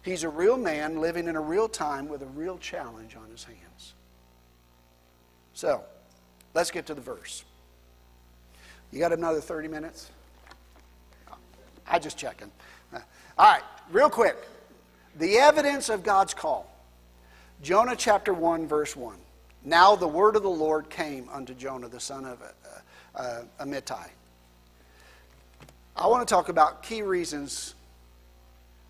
He's a real man living in a real time with a real challenge on his hands. So, let's get to the verse. You got another 30 minutes? I just checking. All right, real quick. The evidence of God's call. Jonah chapter 1, verse 1. Now the word of the Lord came unto Jonah, the son of uh, uh, Amittai. I want to talk about key reasons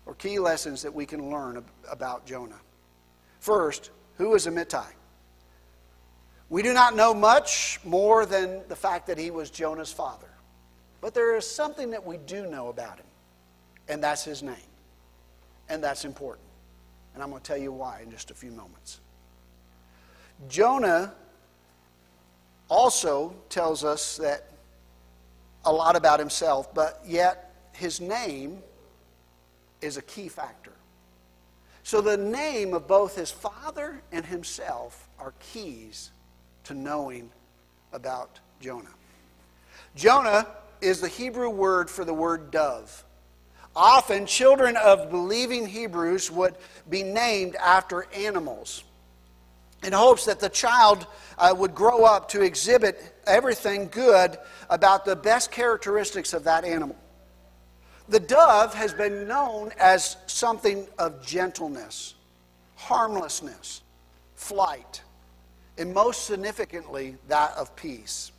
or key lessons that we can learn about Jonah. First, who is Amittai? We do not know much more than the fact that he was Jonah's father. But there is something that we do know about him, and that's his name. And that's important. And I'm going to tell you why in just a few moments. Jonah also tells us that a lot about himself, but yet his name is a key factor. So the name of both his father and himself are keys to knowing about Jonah. Jonah is the Hebrew word for the word dove. Often, children of believing Hebrews would be named after animals in hopes that the child uh, would grow up to exhibit everything good about the best characteristics of that animal. The dove has been known as something of gentleness, harmlessness, flight, and most significantly, that of peace.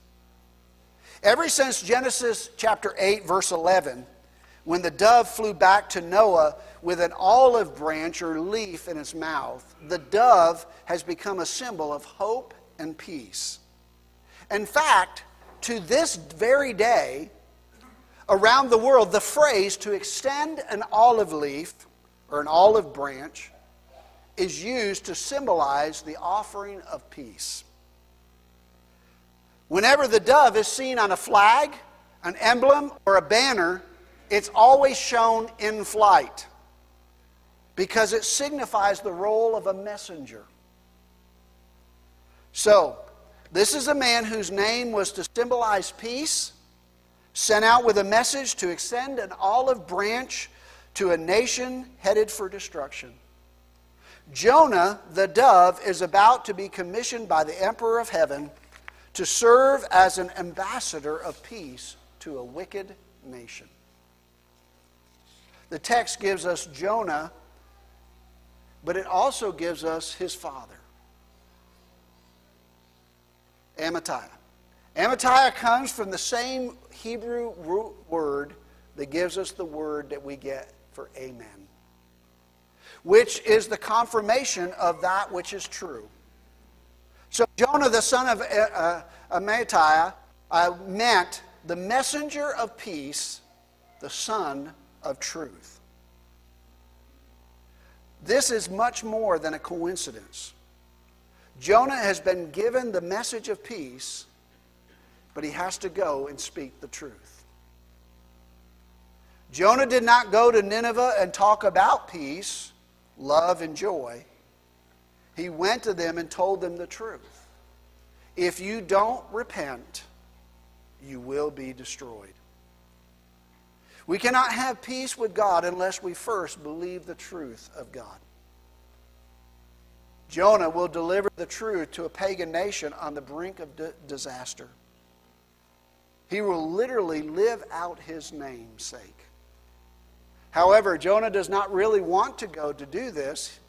Ever since Genesis chapter 8, verse 11, when the dove flew back to Noah with an olive branch or leaf in its mouth, the dove has become a symbol of hope and peace. In fact, to this very day, around the world, the phrase to extend an olive leaf or an olive branch is used to symbolize the offering of peace. Whenever the dove is seen on a flag, an emblem, or a banner, it's always shown in flight because it signifies the role of a messenger. So, this is a man whose name was to symbolize peace, sent out with a message to extend an olive branch to a nation headed for destruction. Jonah, the dove, is about to be commissioned by the Emperor of Heaven to serve as an ambassador of peace to a wicked nation. The text gives us Jonah, but it also gives us his father. Amittai. Amittai comes from the same Hebrew root word that gives us the word that we get for amen, which is the confirmation of that which is true. So Jonah, the son of uh, uh, Amittai, uh, meant the messenger of peace, the son of truth. This is much more than a coincidence. Jonah has been given the message of peace, but he has to go and speak the truth. Jonah did not go to Nineveh and talk about peace, love, and joy. He went to them and told them the truth. If you don't repent, you will be destroyed. We cannot have peace with God unless we first believe the truth of God. Jonah will deliver the truth to a pagan nation on the brink of di- disaster. He will literally live out his namesake. However, Jonah does not really want to go to do this.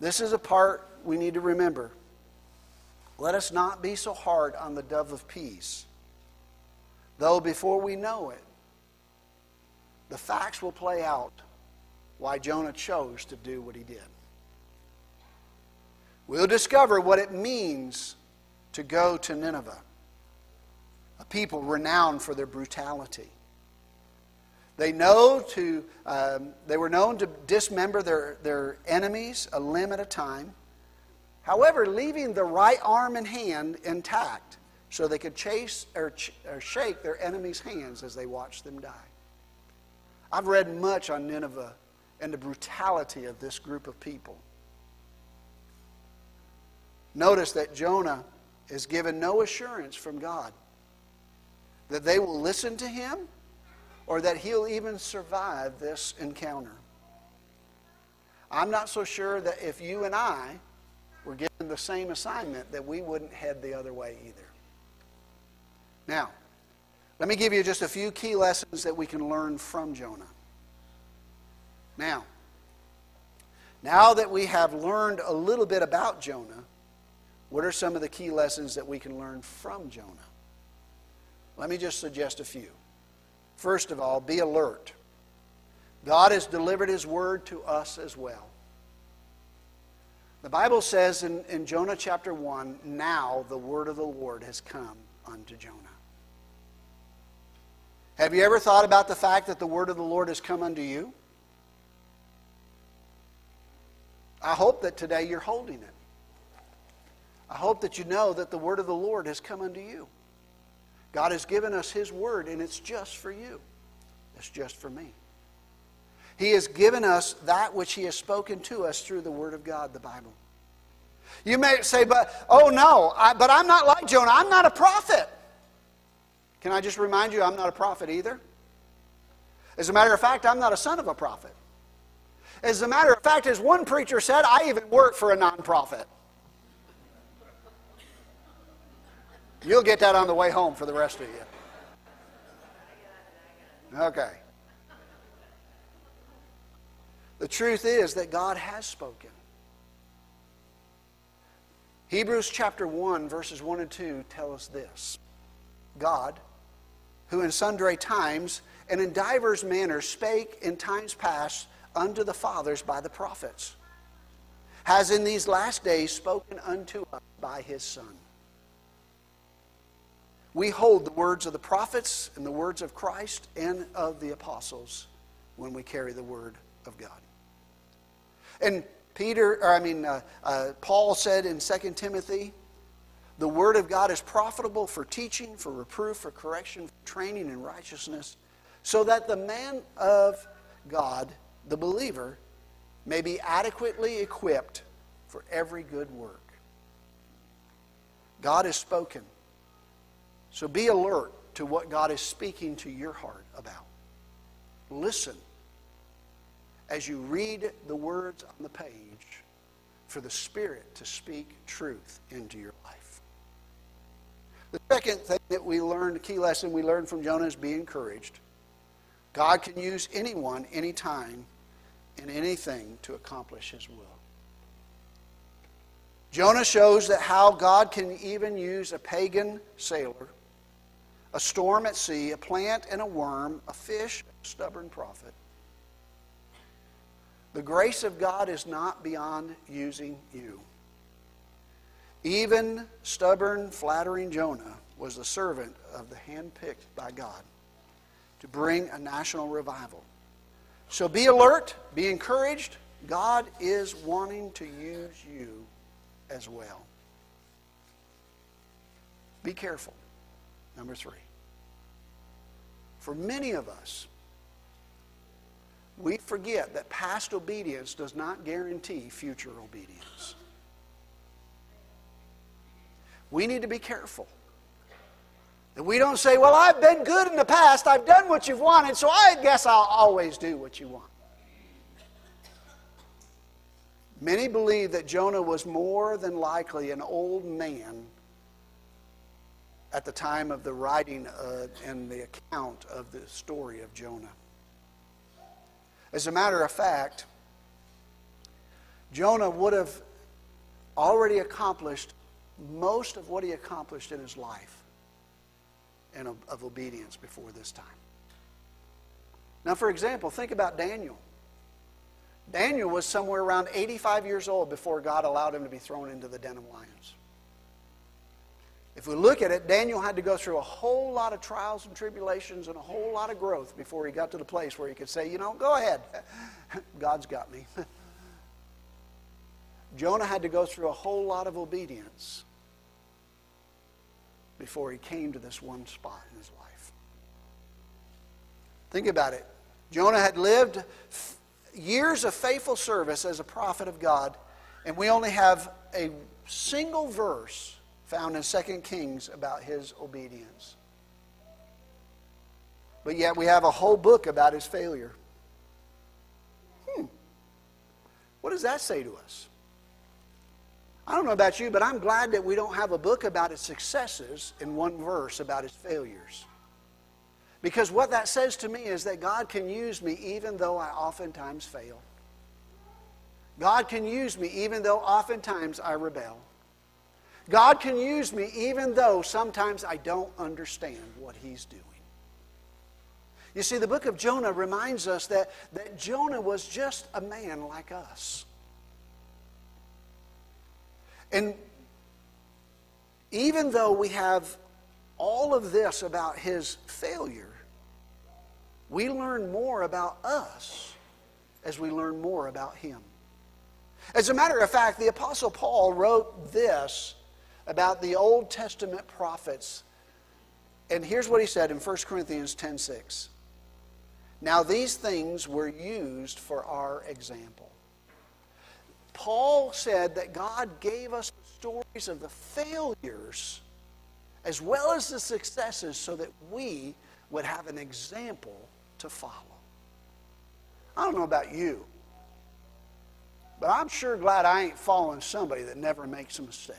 This is a part we need to remember. Let us not be so hard on the dove of peace. Though before we know it, the facts will play out why Jonah chose to do what he did. We'll discover what it means to go to Nineveh, a people renowned for their brutality. They know to um, they were known to dismember their, their enemies a limb at a time. However, leaving the right arm and hand intact so they could chase or, ch- or shake their enemies' hands as they watched them die. I've read much on Nineveh and the brutality of this group of people. Notice that Jonah is given no assurance from God that they will listen to him or that he'll even survive this encounter. I'm not so sure that if you and I were given the same assignment, that we wouldn't head the other way either. Now, let me give you just a few key lessons that we can learn from Jonah. Now, now that we have learned a little bit about Jonah, what are some of the key lessons that we can learn from Jonah? Let me just suggest a few. First of all, be alert. God has delivered His word to us as well. The Bible says in, in Jonah chapter 1 now the word of the Lord has come unto Jonah. Have you ever thought about the fact that the word of the Lord has come unto you? I hope that today you're holding it. I hope that you know that the word of the Lord has come unto you. God has given us His word, and it's just for you. It's just for me. He has given us that which He has spoken to us through the Word of God, the Bible. You may say, but, oh no, I, but I'm not like Jonah. I'm not a prophet. Can I just remind you, I'm not a prophet either? As a matter of fact, I'm not a son of a prophet. As a matter of fact, as one preacher said, I even work for a nonprofit. You'll get that on the way home for the rest of you. Okay. The truth is that God has spoken. Hebrews chapter 1, verses 1 and 2 tell us this God, who in sundry times and in divers manners spake in times past unto the fathers by the prophets, has in these last days spoken unto us by his Son. We hold the words of the prophets and the words of Christ and of the apostles when we carry the word of God. And Peter, or I mean, uh, uh, Paul said in 2 Timothy, the word of God is profitable for teaching, for reproof, for correction, for training in righteousness, so that the man of God, the believer, may be adequately equipped for every good work. God has spoken. So be alert to what God is speaking to your heart about. Listen as you read the words on the page for the Spirit to speak truth into your life. The second thing that we learned, key lesson we learned from Jonah is be encouraged. God can use anyone, anytime, and anything to accomplish his will. Jonah shows that how God can even use a pagan sailor, a storm at sea, a plant and a worm, a fish, a stubborn prophet. The grace of God is not beyond using you. Even stubborn, flattering Jonah was the servant of the handpicked by God to bring a national revival. So be alert, be encouraged. God is wanting to use you as well. Be careful. Number three. For many of us, we forget that past obedience does not guarantee future obedience. We need to be careful. That we don't say, Well, I've been good in the past, I've done what you've wanted, so I guess I'll always do what you want. Many believe that Jonah was more than likely an old man at the time of the writing uh, and the account of the story of Jonah. As a matter of fact, Jonah would have already accomplished most of what he accomplished in his life and of, of obedience before this time. Now, for example, think about Daniel. Daniel was somewhere around 85 years old before God allowed him to be thrown into the den of lions. If we look at it, Daniel had to go through a whole lot of trials and tribulations and a whole lot of growth before he got to the place where he could say, you know, go ahead. God's got me. Jonah had to go through a whole lot of obedience before he came to this one spot in his life. Think about it. Jonah had lived years of faithful service as a prophet of God, and we only have a single verse found in 2 Kings about his obedience. But yet we have a whole book about his failure. Hmm. What does that say to us? I don't know about you, but I'm glad that we don't have a book about his successes in one verse about his failures. Because what that says to me is that God can use me even though I oftentimes fail. God can use me even though oftentimes I rebel. God can use me even though sometimes I don't understand what He's doing. You see, the book of Jonah reminds us that, that Jonah was just a man like us. And even though we have all of this about his failure, we learn more about us as we learn more about him. As a matter of fact, the Apostle Paul wrote this about the Old Testament prophets. And here's what he said in 1 Corinthians 10:6. Now these things were used for our example. Paul said that God gave us stories of the failures as well as the successes so that we would have an example to follow. I don't know about you, but I'm sure glad I ain't following somebody that never makes a mistake.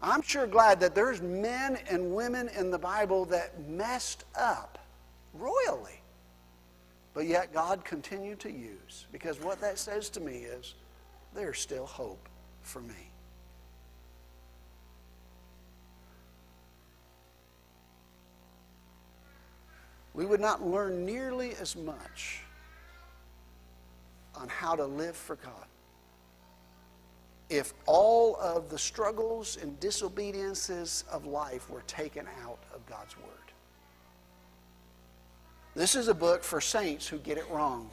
I'm sure glad that there's men and women in the Bible that messed up royally, but yet God continued to use. Because what that says to me is there's still hope for me. We would not learn nearly as much on how to live for God if all of the struggles and disobediences of life were taken out of God's Word. This is a book for saints who get it wrong.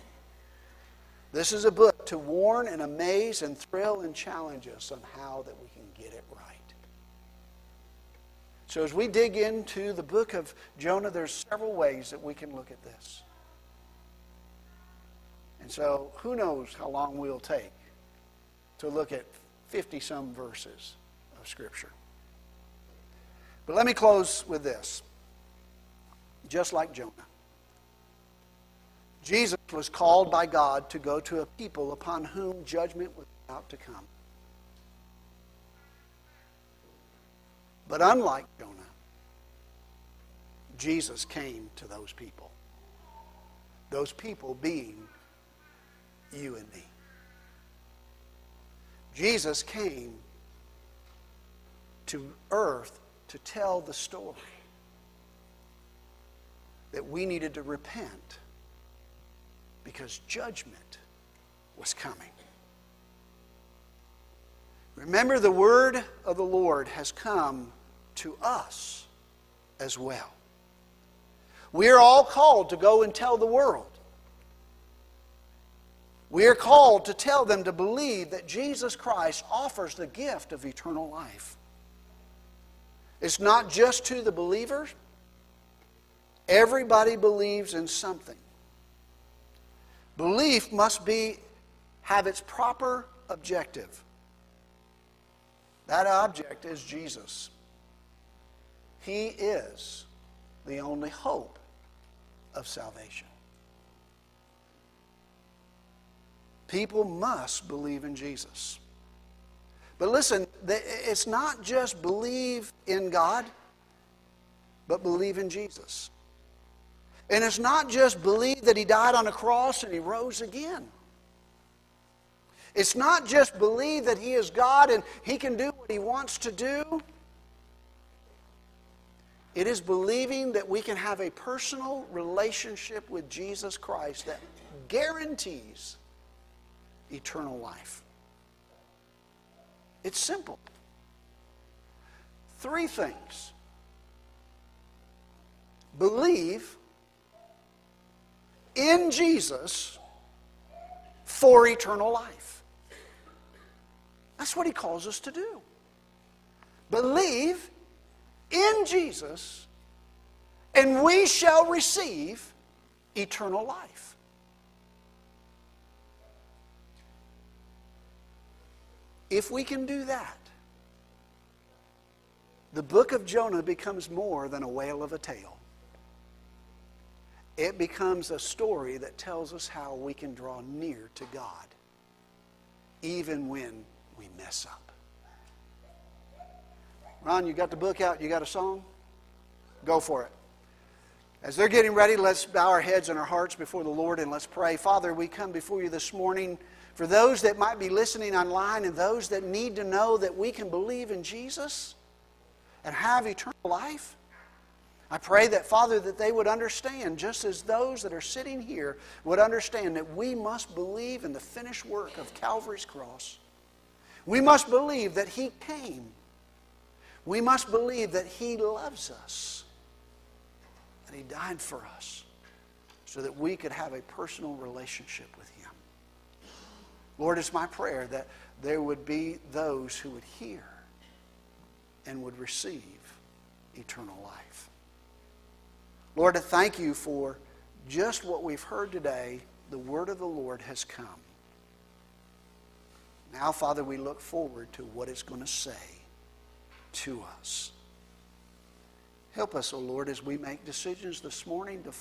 This is a book to warn and amaze and thrill and challenge us on how that we can get it right. So as we dig into the book of Jonah, there's several ways that we can look at this. And so who knows how long we'll take to look at 50 some verses of Scripture. But let me close with this. Just like Jonah, Jesus was called by God to go to a people upon whom judgment was about to come. But unlike Jonah, Jesus came to those people. Those people being you and me. Jesus came to earth to tell the story that we needed to repent because judgment was coming. Remember, the word of the Lord has come to us as well. We are all called to go and tell the world. We are called to tell them to believe that Jesus Christ offers the gift of eternal life. It's not just to the believers, everybody believes in something. Belief must be have its proper objective. That object is Jesus. He is the only hope of salvation. People must believe in Jesus. But listen, it's not just believe in God, but believe in Jesus. And it's not just believe that He died on a cross and He rose again. It's not just believe that He is God and He can do what He wants to do. It is believing that we can have a personal relationship with Jesus Christ that guarantees eternal life. It's simple. Three things believe in Jesus for eternal life. That's what he calls us to do. Believe in Jesus, and we shall receive eternal life. If we can do that, the book of Jonah becomes more than a whale of a tale. It becomes a story that tells us how we can draw near to God, even when we mess up. Ron, you got the book out? You got a song? Go for it. As they're getting ready, let's bow our heads and our hearts before the Lord and let's pray. Father, we come before you this morning for those that might be listening online and those that need to know that we can believe in Jesus and have eternal life. I pray that, Father, that they would understand, just as those that are sitting here would understand, that we must believe in the finished work of Calvary's cross. We must believe that He came. We must believe that He loves us, that He died for us, so that we could have a personal relationship with Him. Lord, it's my prayer that there would be those who would hear and would receive eternal life. Lord, I thank you for just what we've heard today. The word of the Lord has come. Now, Father, we look forward to what it's going to say to us. Help us, O oh Lord, as we make decisions this morning to